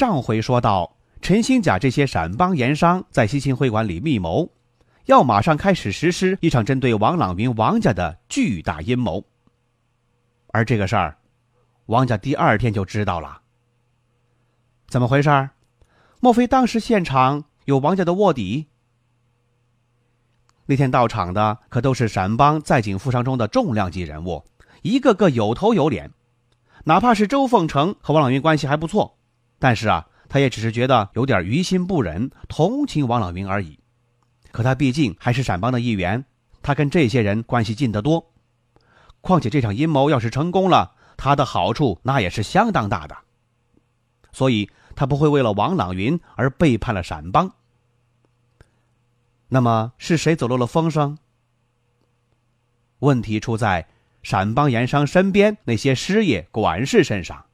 上回说到，陈新甲这些陕帮盐商在西秦会馆里密谋，要马上开始实施一场针对王朗云王家的巨大阴谋。而这个事儿，王家第二天就知道了。怎么回事？莫非当时现场有王家的卧底？那天到场的可都是陕帮在警富商中的重量级人物，一个个有头有脸，哪怕是周凤成和王朗云关系还不错。但是啊，他也只是觉得有点于心不忍，同情王朗云而已。可他毕竟还是陕帮的一员，他跟这些人关系近得多。况且这场阴谋要是成功了，他的好处那也是相当大的。所以他不会为了王朗云而背叛了陕帮。那么是谁走漏了风声？问题出在陕帮盐商身边那些师爷管事身上，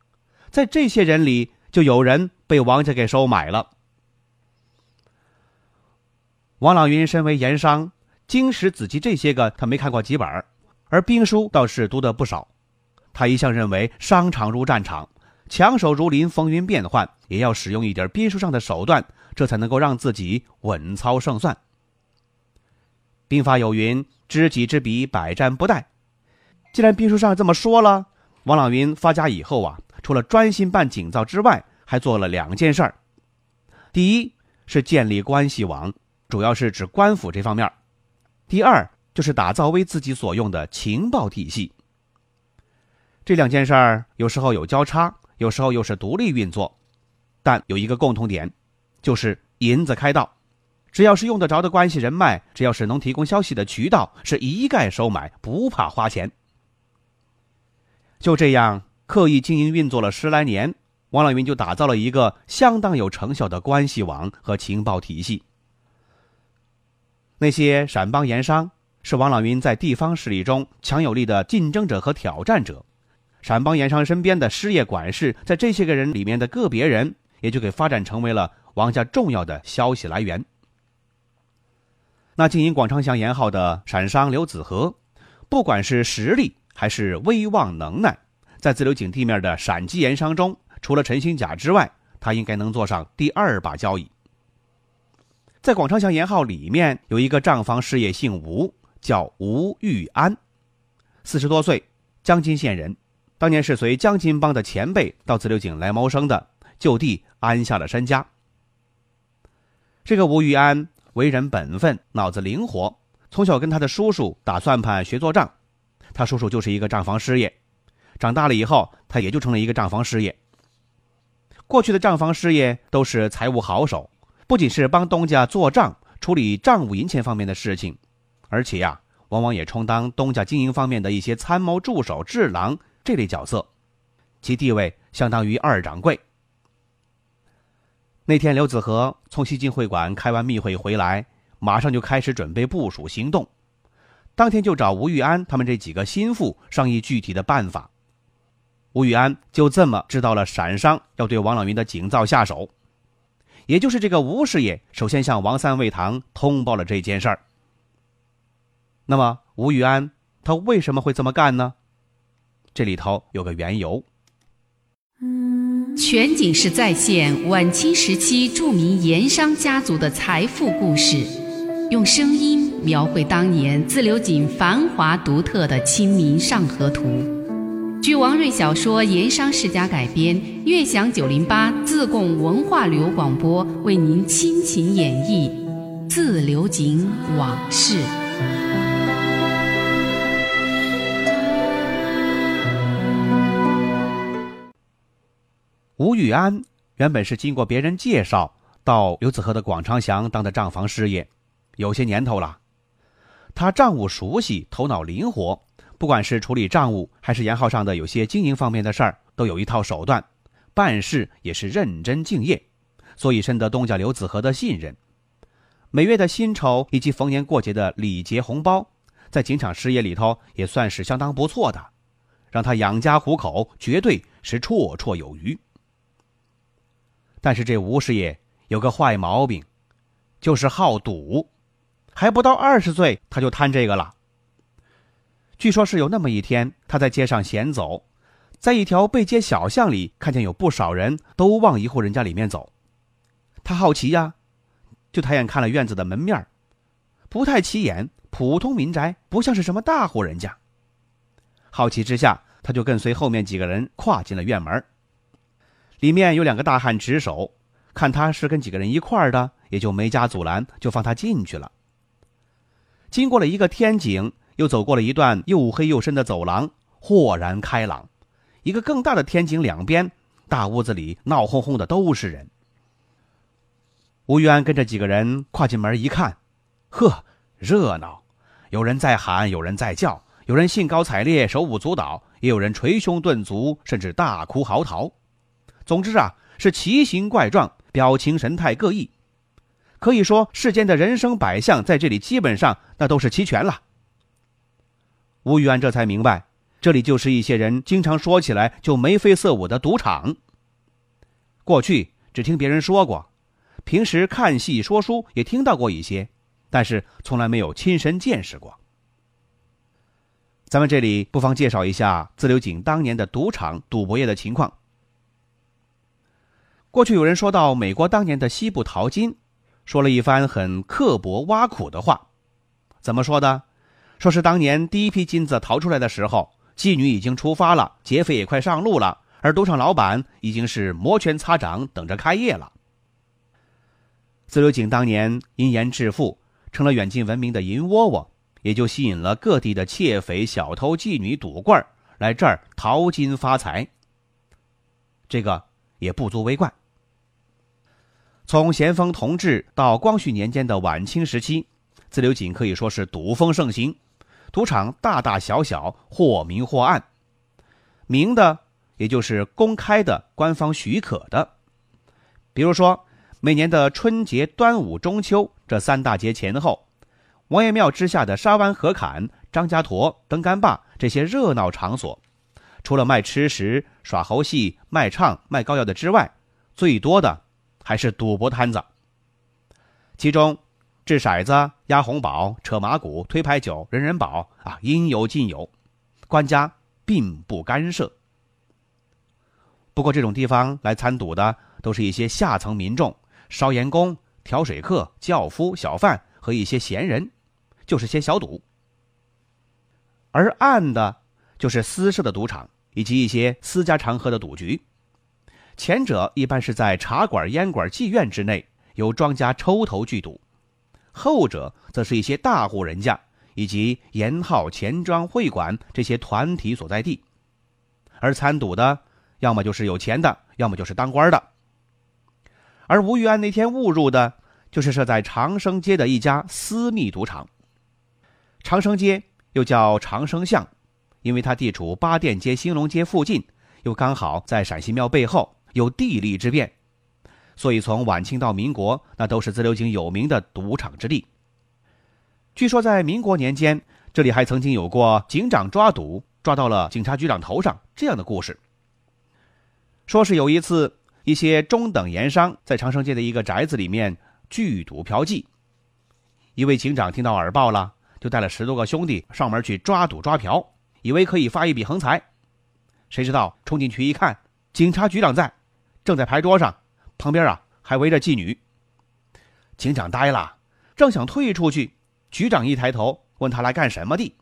在这些人里。就有人被王家给收买了。王朗云身为盐商，经史子集这些个他没看过几本，而兵书倒是读得不少。他一向认为商场如战场，强手如林，风云变幻，也要使用一点兵书上的手段，这才能够让自己稳操胜算。兵法有云：“知己知彼，百战不殆。”既然兵书上这么说了，王朗云发家以后啊。除了专心办警造之外，还做了两件事儿。第一是建立关系网，主要是指官府这方面；第二就是打造为自己所用的情报体系。这两件事儿有时候有交叉，有时候又是独立运作，但有一个共同点，就是银子开道。只要是用得着的关系人脉，只要是能提供消息的渠道，是一概收买，不怕花钱。就这样。刻意经营运作了十来年，王朗云就打造了一个相当有成效的关系网和情报体系。那些陕帮盐商是王朗云在地方势力中强有力的竞争者和挑战者，陕帮盐商身边的失业管事，在这些个人里面的个别人，也就给发展成为了王家重要的消息来源。那经营广昌祥盐号的陕商刘子和，不管是实力还是威望能耐。在自流井地面的陕基盐商中，除了陈兴甲之外，他应该能坐上第二把交椅。在广昌祥盐号里面有一个账房师爷，姓吴，叫吴玉安，四十多岁，江津县人，当年是随江津帮的前辈到自流井来谋生的，就地安下了身家。这个吴玉安为人本分，脑子灵活，从小跟他的叔叔打算盘学做账，他叔叔就是一个账房师爷。长大了以后，他也就成了一个账房师爷。过去的账房师爷都是财务好手，不仅是帮东家做账、处理账务银钱方面的事情，而且呀，往往也充当东家经营方面的一些参谋助手、智囊这类角色，其地位相当于二掌柜。那天，刘子和从西京会馆开完密会回来，马上就开始准备部署行动，当天就找吴玉安他们这几个心腹商议具体的办法。吴玉安就这么知道了陕商要对王朗云的警造下手，也就是这个吴师爷首先向王三味堂通报了这件事儿。那么吴玉安他为什么会这么干呢？这里头有个缘由。全景式再现晚清时期著名盐商家族的财富故事，用声音描绘当年自流井繁华独特的《清明上河图》。据王瑞小说《盐商世家》改编，悦享九零八自贡文化旅游广播为您倾情演绎《自流井往事》。吴玉安原本是经过别人介绍到刘子和的广昌祥当的账房师爷，有些年头了，他账务熟悉，头脑灵活。不管是处理账务，还是盐号上的有些经营方面的事儿，都有一套手段，办事也是认真敬业，所以深得东家刘子和的信任。每月的薪酬以及逢年过节的礼节红包，在警场事业里头也算是相当不错的，让他养家糊口绝对是绰绰有余。但是这吴师爷有个坏毛病，就是好赌，还不到二十岁他就贪这个了。据说是有那么一天，他在街上闲走，在一条背街小巷里，看见有不少人都往一户人家里面走，他好奇呀。就抬眼看了院子的门面不太起眼，普通民宅，不像是什么大户人家。好奇之下，他就跟随后面几个人跨进了院门。里面有两个大汉值守，看他是跟几个人一块儿的，也就没加阻拦，就放他进去了。经过了一个天井，又走过了一段又黑又深的走廊，豁然开朗。一个更大的天井两边，大屋子里闹哄哄的都是人。吴玉安跟着几个人跨进门一看，呵，热闹！有人在喊，有人在叫，有人兴高采烈、手舞足蹈，也有人捶胸顿足，甚至大哭嚎啕。总之啊，是奇形怪状，表情神态各异。可以说，世间的人生百相在这里基本上那都是齐全了。吴玉安这才明白，这里就是一些人经常说起来就眉飞色舞的赌场。过去只听别人说过。平时看戏说书也听到过一些，但是从来没有亲身见识过。咱们这里不妨介绍一下自流井当年的赌场赌博业的情况。过去有人说到美国当年的西部淘金，说了一番很刻薄挖苦的话。怎么说的？说是当年第一批金子逃出来的时候，妓女已经出发了，劫匪也快上路了，而赌场老板已经是摩拳擦掌，等着开业了。自流井当年因盐致富，成了远近闻名的银窝窝，也就吸引了各地的窃匪、小偷、妓女、赌棍来这儿淘金发财。这个也不足为怪。从咸丰同治到光绪年间的晚清时期，自流井可以说是赌风盛行，赌场大大小小，或明或暗。明的，也就是公开的、官方许可的，比如说。每年的春节、端午、中秋这三大节前后，王爷庙之下的沙湾河坎、张家沱、登干坝这些热闹场所，除了卖吃食、耍猴戏、卖唱、卖膏药的之外，最多的还是赌博摊子。其中，掷骰子、压红宝、扯马鼓、推牌九、人人宝啊，应有尽有，官家并不干涉。不过，这种地方来参赌的，都是一些下层民众。烧盐工、调水客、轿夫、小贩和一些闲人，就是些小赌；而暗的，就是私设的赌场以及一些私家常喝的赌局。前者一般是在茶馆、烟馆、妓院之内，由庄家抽头聚赌；后者则是一些大户人家以及盐号、钱庄、会馆这些团体所在地。而参赌的，要么就是有钱的，要么就是当官的。而吴玉安那天误入的，就是设在长生街的一家私密赌场。长生街又叫长生巷，因为它地处八店街、兴隆街附近，又刚好在陕西庙背后，有地利之便，所以从晚清到民国，那都是自流井有名的赌场之地。据说在民国年间，这里还曾经有过警长抓赌抓到了警察局长头上这样的故事。说是有一次。一些中等盐商在长生街的一个宅子里面聚赌嫖妓，一位警长听到耳报了，就带了十多个兄弟上门去抓赌抓嫖，以为可以发一笔横财。谁知道冲进去一看，警察局长在，正在牌桌上，旁边啊还围着妓女。警长呆了，正想退出去，局长一抬头问他来干什么的。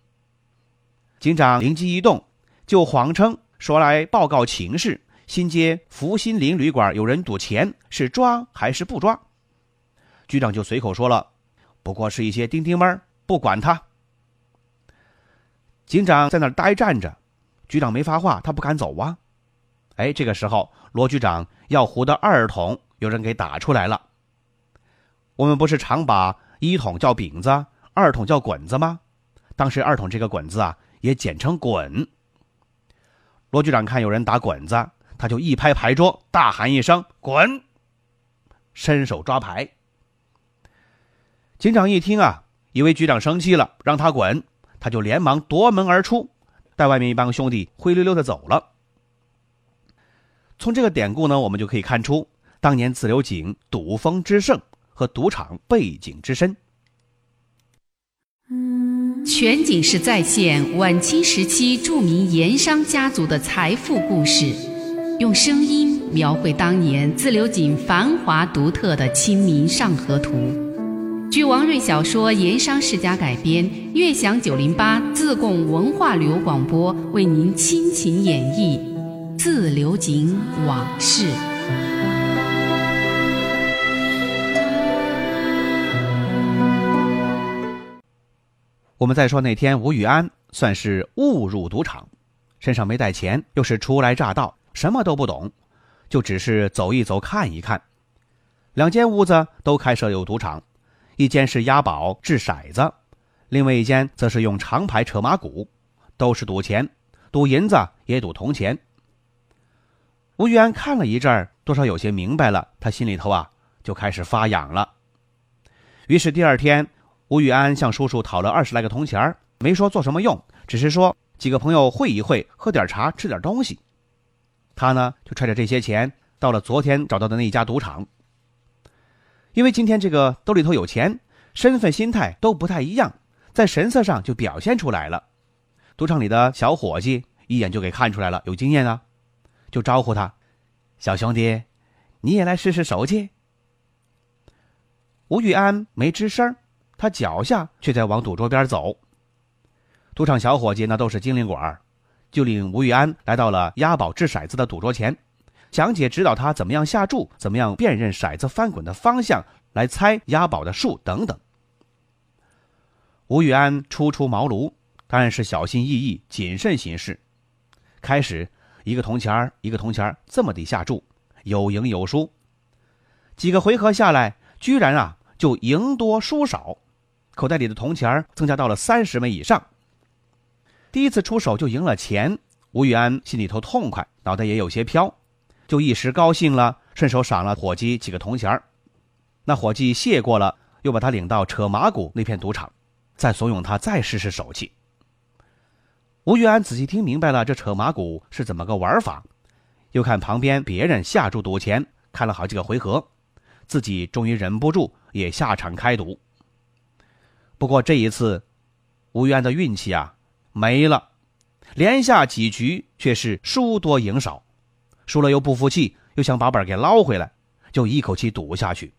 警长灵机一动，就谎称说来报告情事。新街福新林旅馆有人赌钱，是抓还是不抓？局长就随口说了：“不过是一些丁丁们，不管他。”警长在那儿呆站着，局长没发话，他不敢走啊。哎，这个时候罗局长要胡的二桶有人给打出来了。我们不是常把一桶叫饼子，二桶叫滚子吗？当时二桶这个滚子啊，也简称滚。罗局长看有人打滚子。他就一拍牌桌，大喊一声“滚”，伸手抓牌。警长一听啊，以为局长生气了，让他滚，他就连忙夺门而出，带外面一帮兄弟灰溜溜的走了。从这个典故呢，我们就可以看出当年自流井赌风之盛和赌场背景之深。全景式再现晚清时期著名盐商家族的财富故事，用声音描绘当年自流井繁华独特的《清明上河图》。据王瑞小说《盐商世家》改编，悦享九零八自贡文化旅游广播为您倾情演绎自流井往事。我们再说那天，吴玉安算是误入赌场，身上没带钱，又是初来乍到，什么都不懂，就只是走一走，看一看。两间屋子都开设有赌场，一间是押宝掷骰子，另外一间则是用长牌扯马骨，都是赌钱，赌银子也赌铜钱。吴玉安看了一阵儿，多少有些明白了，他心里头啊就开始发痒了。于是第二天。吴玉安向叔叔讨了二十来个铜钱儿没说做什么用，只是说几个朋友会一会，喝点茶，吃点东西。他呢，就揣着这些钱到了昨天找到的那家赌场。因为今天这个兜里头有钱，身份心态都不太一样，在神色上就表现出来了。赌场里的小伙计一眼就给看出来了，有经验啊，就招呼他：“小兄弟，你也来试试手气。”吴玉安没吱声。他脚下却在往赌桌边走。赌场小伙计那都是精灵鬼儿，就领吴玉安来到了押宝掷骰子的赌桌前，讲解指导他怎么样下注，怎么样辨认骰子翻滚的方向，来猜押宝的数等等。吴玉安初出茅庐，当然是小心翼翼、谨慎行事。开始一个铜钱儿一个铜钱儿这么地下注，有赢有输。几个回合下来，居然啊就赢多输少。口袋里的铜钱增加到了三十枚以上。第一次出手就赢了钱，吴玉安心里头痛快，脑袋也有些飘，就一时高兴了，顺手赏了伙计几个铜钱那伙计谢过了，又把他领到扯马谷那片赌场，再怂恿他再试试手气。吴玉安仔细听明白了这扯马谷是怎么个玩法，又看旁边别人下注赌钱，看了好几个回合，自己终于忍不住也下场开赌。不过这一次，吴玉安的运气啊没了，连下几局却是输多赢少，输了又不服气，又想把本给捞回来，就一口气赌下去。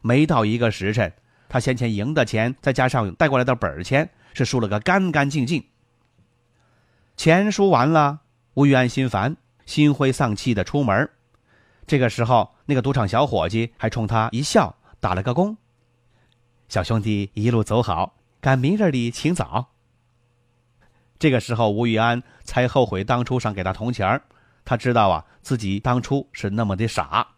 没到一个时辰，他先前赢的钱再加上带过来的本钱，是输了个干干净净。钱输完了，吴玉安心烦，心灰丧气的出门。这个时候，那个赌场小伙计还冲他一笑，打了个躬。小兄弟一路走好，赶明日里请早。这个时候，吴玉安才后悔当初赏给他铜钱他知道啊，自己当初是那么的傻。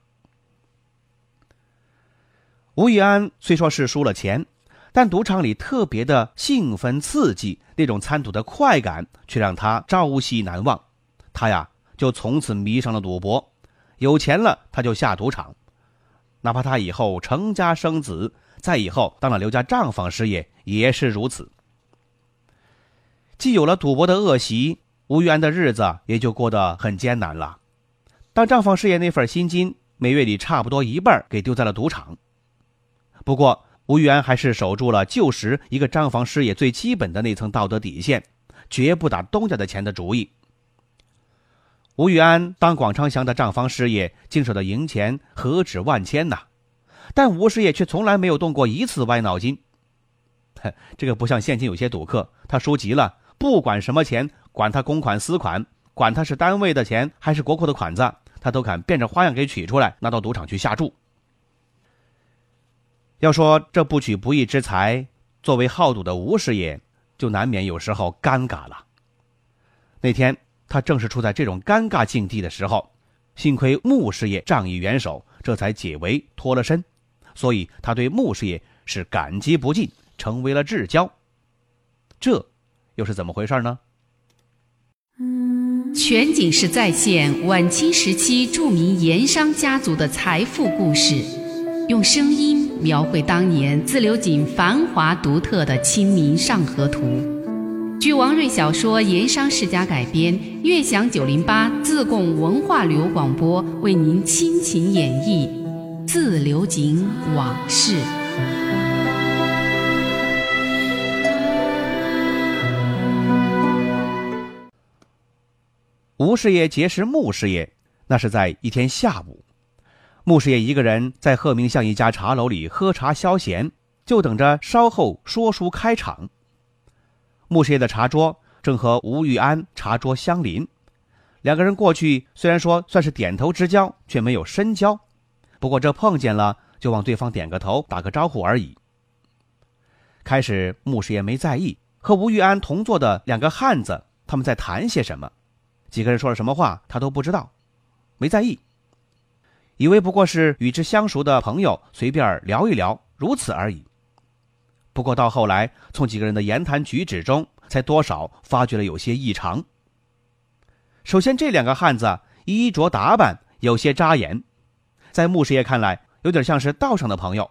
吴玉安虽说是输了钱，但赌场里特别的兴奋刺激，那种参赌的快感却让他朝夕难忘。他呀，就从此迷上了赌博。有钱了，他就下赌场，哪怕他以后成家生子。再以后当了刘家账房师爷也是如此。既有了赌博的恶习，吴玉安的日子也就过得很艰难了。当账房师爷那份薪金，每月里差不多一半给丢在了赌场。不过吴玉安还是守住了旧时一个账房师爷最基本的那层道德底线，绝不打东家的钱的主意。吴玉安当广昌祥的账房师爷，经手的银钱何止万千呐！但吴师爷却从来没有动过一次歪脑筋。这个不像现今有些赌客，他输急了，不管什么钱，管他公款私款，管他是单位的钱还是国库的款子，他都敢变着花样给取出来，拿到赌场去下注。要说这不取不义之财，作为好赌的吴师爷，就难免有时候尴尬了。那天他正是处在这种尴尬境地的时候，幸亏穆师爷仗义援手，这才解围脱了身。所以他对穆师爷是感激不尽，成为了至交。这又是怎么回事呢？全景式再现晚清时期著名盐商家族的财富故事，用声音描绘当年自流井繁华独特的《清明上河图》。据王瑞小说《盐商世家》改编，悦享九零八自贡文化旅游广播为您倾情演绎《自流井往事》。吴师爷结识穆师爷，那是在一天下午。穆师爷一个人在鹤鸣巷一家茶楼里喝茶消闲，就等着稍后说书开场。穆师爷的茶桌正和吴玉安茶桌相邻，两个人过去虽然说算是点头之交，却没有深交。不过这碰见了，就往对方点个头，打个招呼而已。开始穆师爷没在意和吴玉安同坐的两个汉子，他们在谈些什么。几个人说了什么话，他都不知道，没在意，以为不过是与之相熟的朋友随便聊一聊，如此而已。不过到后来，从几个人的言谈举止中，才多少发觉了有些异常。首先，这两个汉子衣着打扮有些扎眼，在穆师爷看来，有点像是道上的朋友。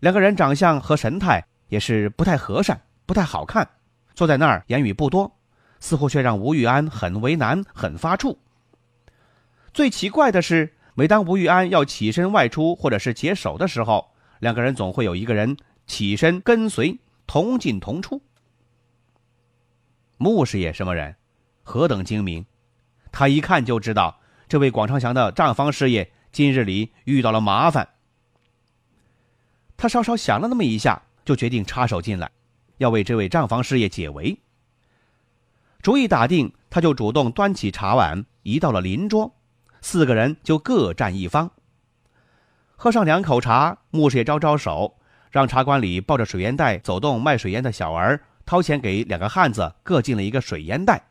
两个人长相和神态也是不太和善，不太好看，坐在那儿言语不多。似乎却让吴玉安很为难，很发怵。最奇怪的是，每当吴玉安要起身外出或者是解手的时候，两个人总会有一个人起身跟随，同进同出。穆师爷什么人？何等精明！他一看就知道，这位广昌祥的账房师爷今日里遇到了麻烦。他稍稍想了那么一下，就决定插手进来，要为这位账房师爷解围。主意打定，他就主动端起茶碗，移到了邻桌，四个人就各占一方。喝上两口茶，穆师爷招招手，让茶馆里抱着水烟袋走动卖水烟的小儿掏钱给两个汉子各进了一个水烟袋，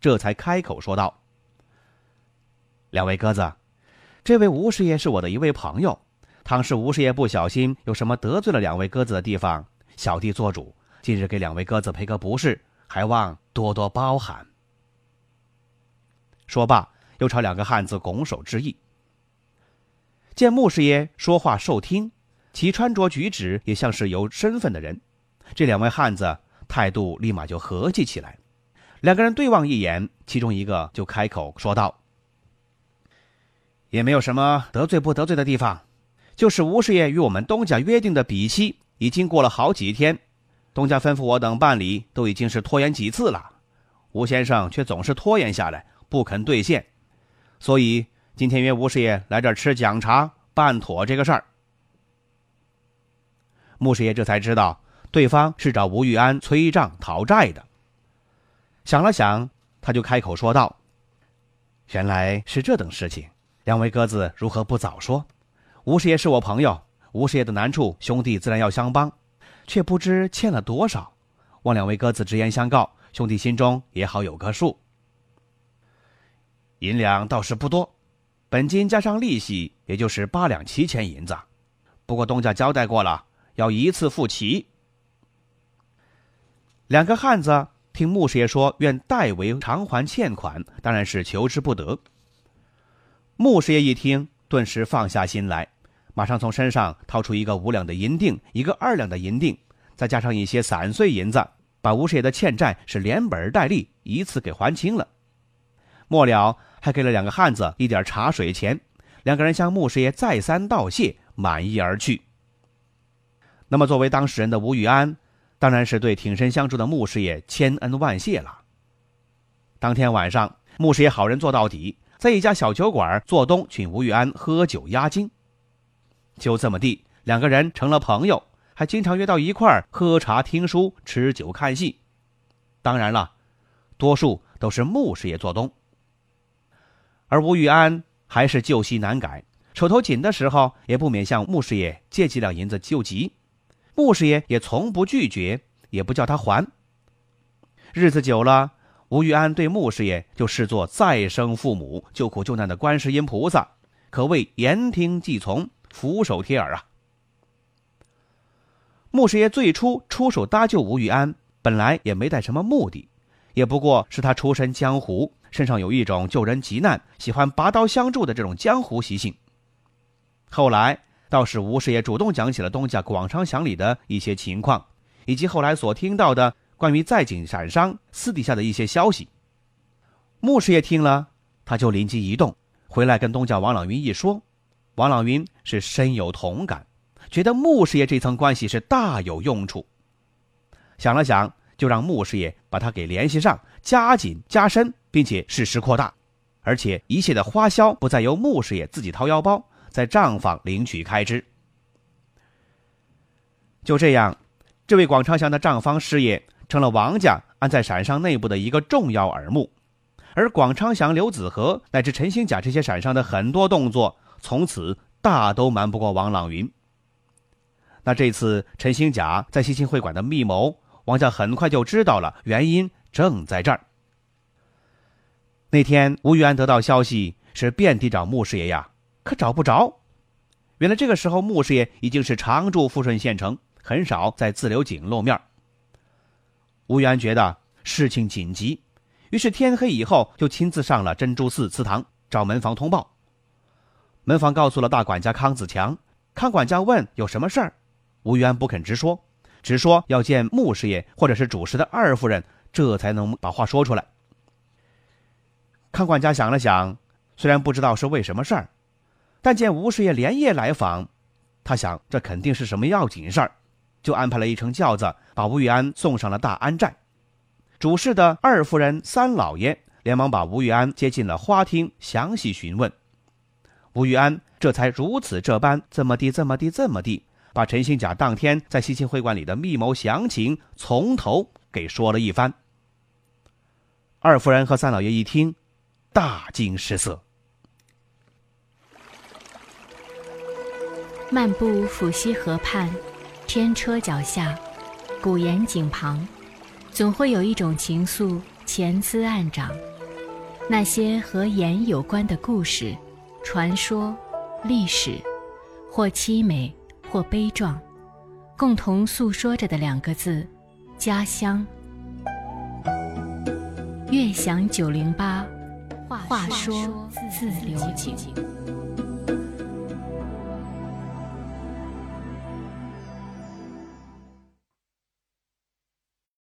这才开口说道：“两位哥子，这位吴师爷是我的一位朋友，倘是吴师爷不小心有什么得罪了两位哥子的地方，小弟做主，今日给两位哥子赔个不是。”还望多多包涵。说罢，又朝两个汉子拱手致意。见穆师爷说话受听，其穿着举止也像是有身份的人，这两位汉子态度立马就和气起来。两个人对望一眼，其中一个就开口说道：“也没有什么得罪不得罪的地方，就是吴师爷与我们东家约定的比期已经过了好几天。”东家吩咐我等办理，都已经是拖延几次了，吴先生却总是拖延下来，不肯兑现，所以今天约吴师爷来这儿吃讲茶，办妥这个事儿。穆师爷这才知道，对方是找吴玉安催账讨债的。想了想，他就开口说道：“原来是这等事情，两位哥子如何不早说？吴师爷是我朋友，吴师爷的难处，兄弟自然要相帮。”却不知欠了多少，望两位哥子直言相告，兄弟心中也好有个数。银两倒是不多，本金加上利息，也就是八两七钱银子。不过东家交代过了，要一次付齐。两个汉子听穆师爷说愿代为偿还欠款，当然是求之不得。穆师爷一听，顿时放下心来。马上从身上掏出一个五两的银锭，一个二两的银锭，再加上一些散碎银子，把吴师爷的欠债是连本带利一次给还清了。末了，还给了两个汉子一点茶水钱，两个人向穆师爷再三道谢，满意而去。那么，作为当事人的吴玉安，当然是对挺身相助的穆师爷千恩万谢了。当天晚上，穆师爷好人做到底，在一家小酒馆做东，请吴玉安喝酒压惊。就这么地，两个人成了朋友，还经常约到一块儿喝茶、听书、吃酒、看戏。当然了，多数都是穆师爷做东。而吴玉安还是旧习难改，手头紧的时候也不免向穆师爷借几两银子救急。穆师爷也从不拒绝，也不叫他还。日子久了，吴玉安对穆师爷就视作再生父母、救苦救难的观世音菩萨，可谓言听计从。俯首帖耳啊！穆师爷最初出手搭救吴玉安，本来也没带什么目的，也不过是他出身江湖，身上有一种救人急难、喜欢拔刀相助的这种江湖习性。后来倒是吴师爷主动讲起了东家广昌祥里的一些情况，以及后来所听到的关于在井闪商私底下的一些消息。穆师爷听了，他就灵机一动，回来跟东家王朗云一说，王朗云是深有同感，觉得穆师爷这层关系是大有用处。想了想，就让穆师爷把他给联系上，加紧加深，并且适时扩大，而且一切的花销不再由穆师爷自己掏腰包，在账房领取开支。就这样，这位广昌祥的账房师爷成了王家安在陕商内部的一个重要耳目。而广昌祥、刘子和乃至陈兴甲这些陕商的很多动作，从此大都瞒不过王朗云。那这次陈兴甲在西青会馆的密谋，王家很快就知道了，原因正在这儿。那天吴玉安得到消息，是遍地找穆师爷呀，可找不着。原来这个时候穆师爷已经是常驻富顺县城，很少在自流井露面。吴玉安觉得事情紧急。于是天黑以后，就亲自上了珍珠寺祠堂找门房通报。门房告诉了大管家康子强，康管家问有什么事儿，吴渊不肯直说，只说要见穆师爷或者是主事的二夫人，这才能把话说出来。康管家想了想，虽然不知道是为什么事儿，但见吴师爷连夜来访，他想这肯定是什么要紧事儿，就安排了一乘轿子把吴玉安送上了大安寨。主事的二夫人、三老爷连忙把吴玉安接进了花厅，详细询问。吴玉安这才如此这般，这么地，这么地，这么地，把陈兴甲当天在西青会馆里的密谋详情从头给说了一番。二夫人和三老爷一听，大惊失色。漫步抚溪河畔，天车脚下，古岩井旁。总会有一种情愫潜滋暗长，那些和盐有关的故事、传说、历史，或凄美，或悲壮，共同诉说着的两个字：家乡。悦享九零八，话说自流井。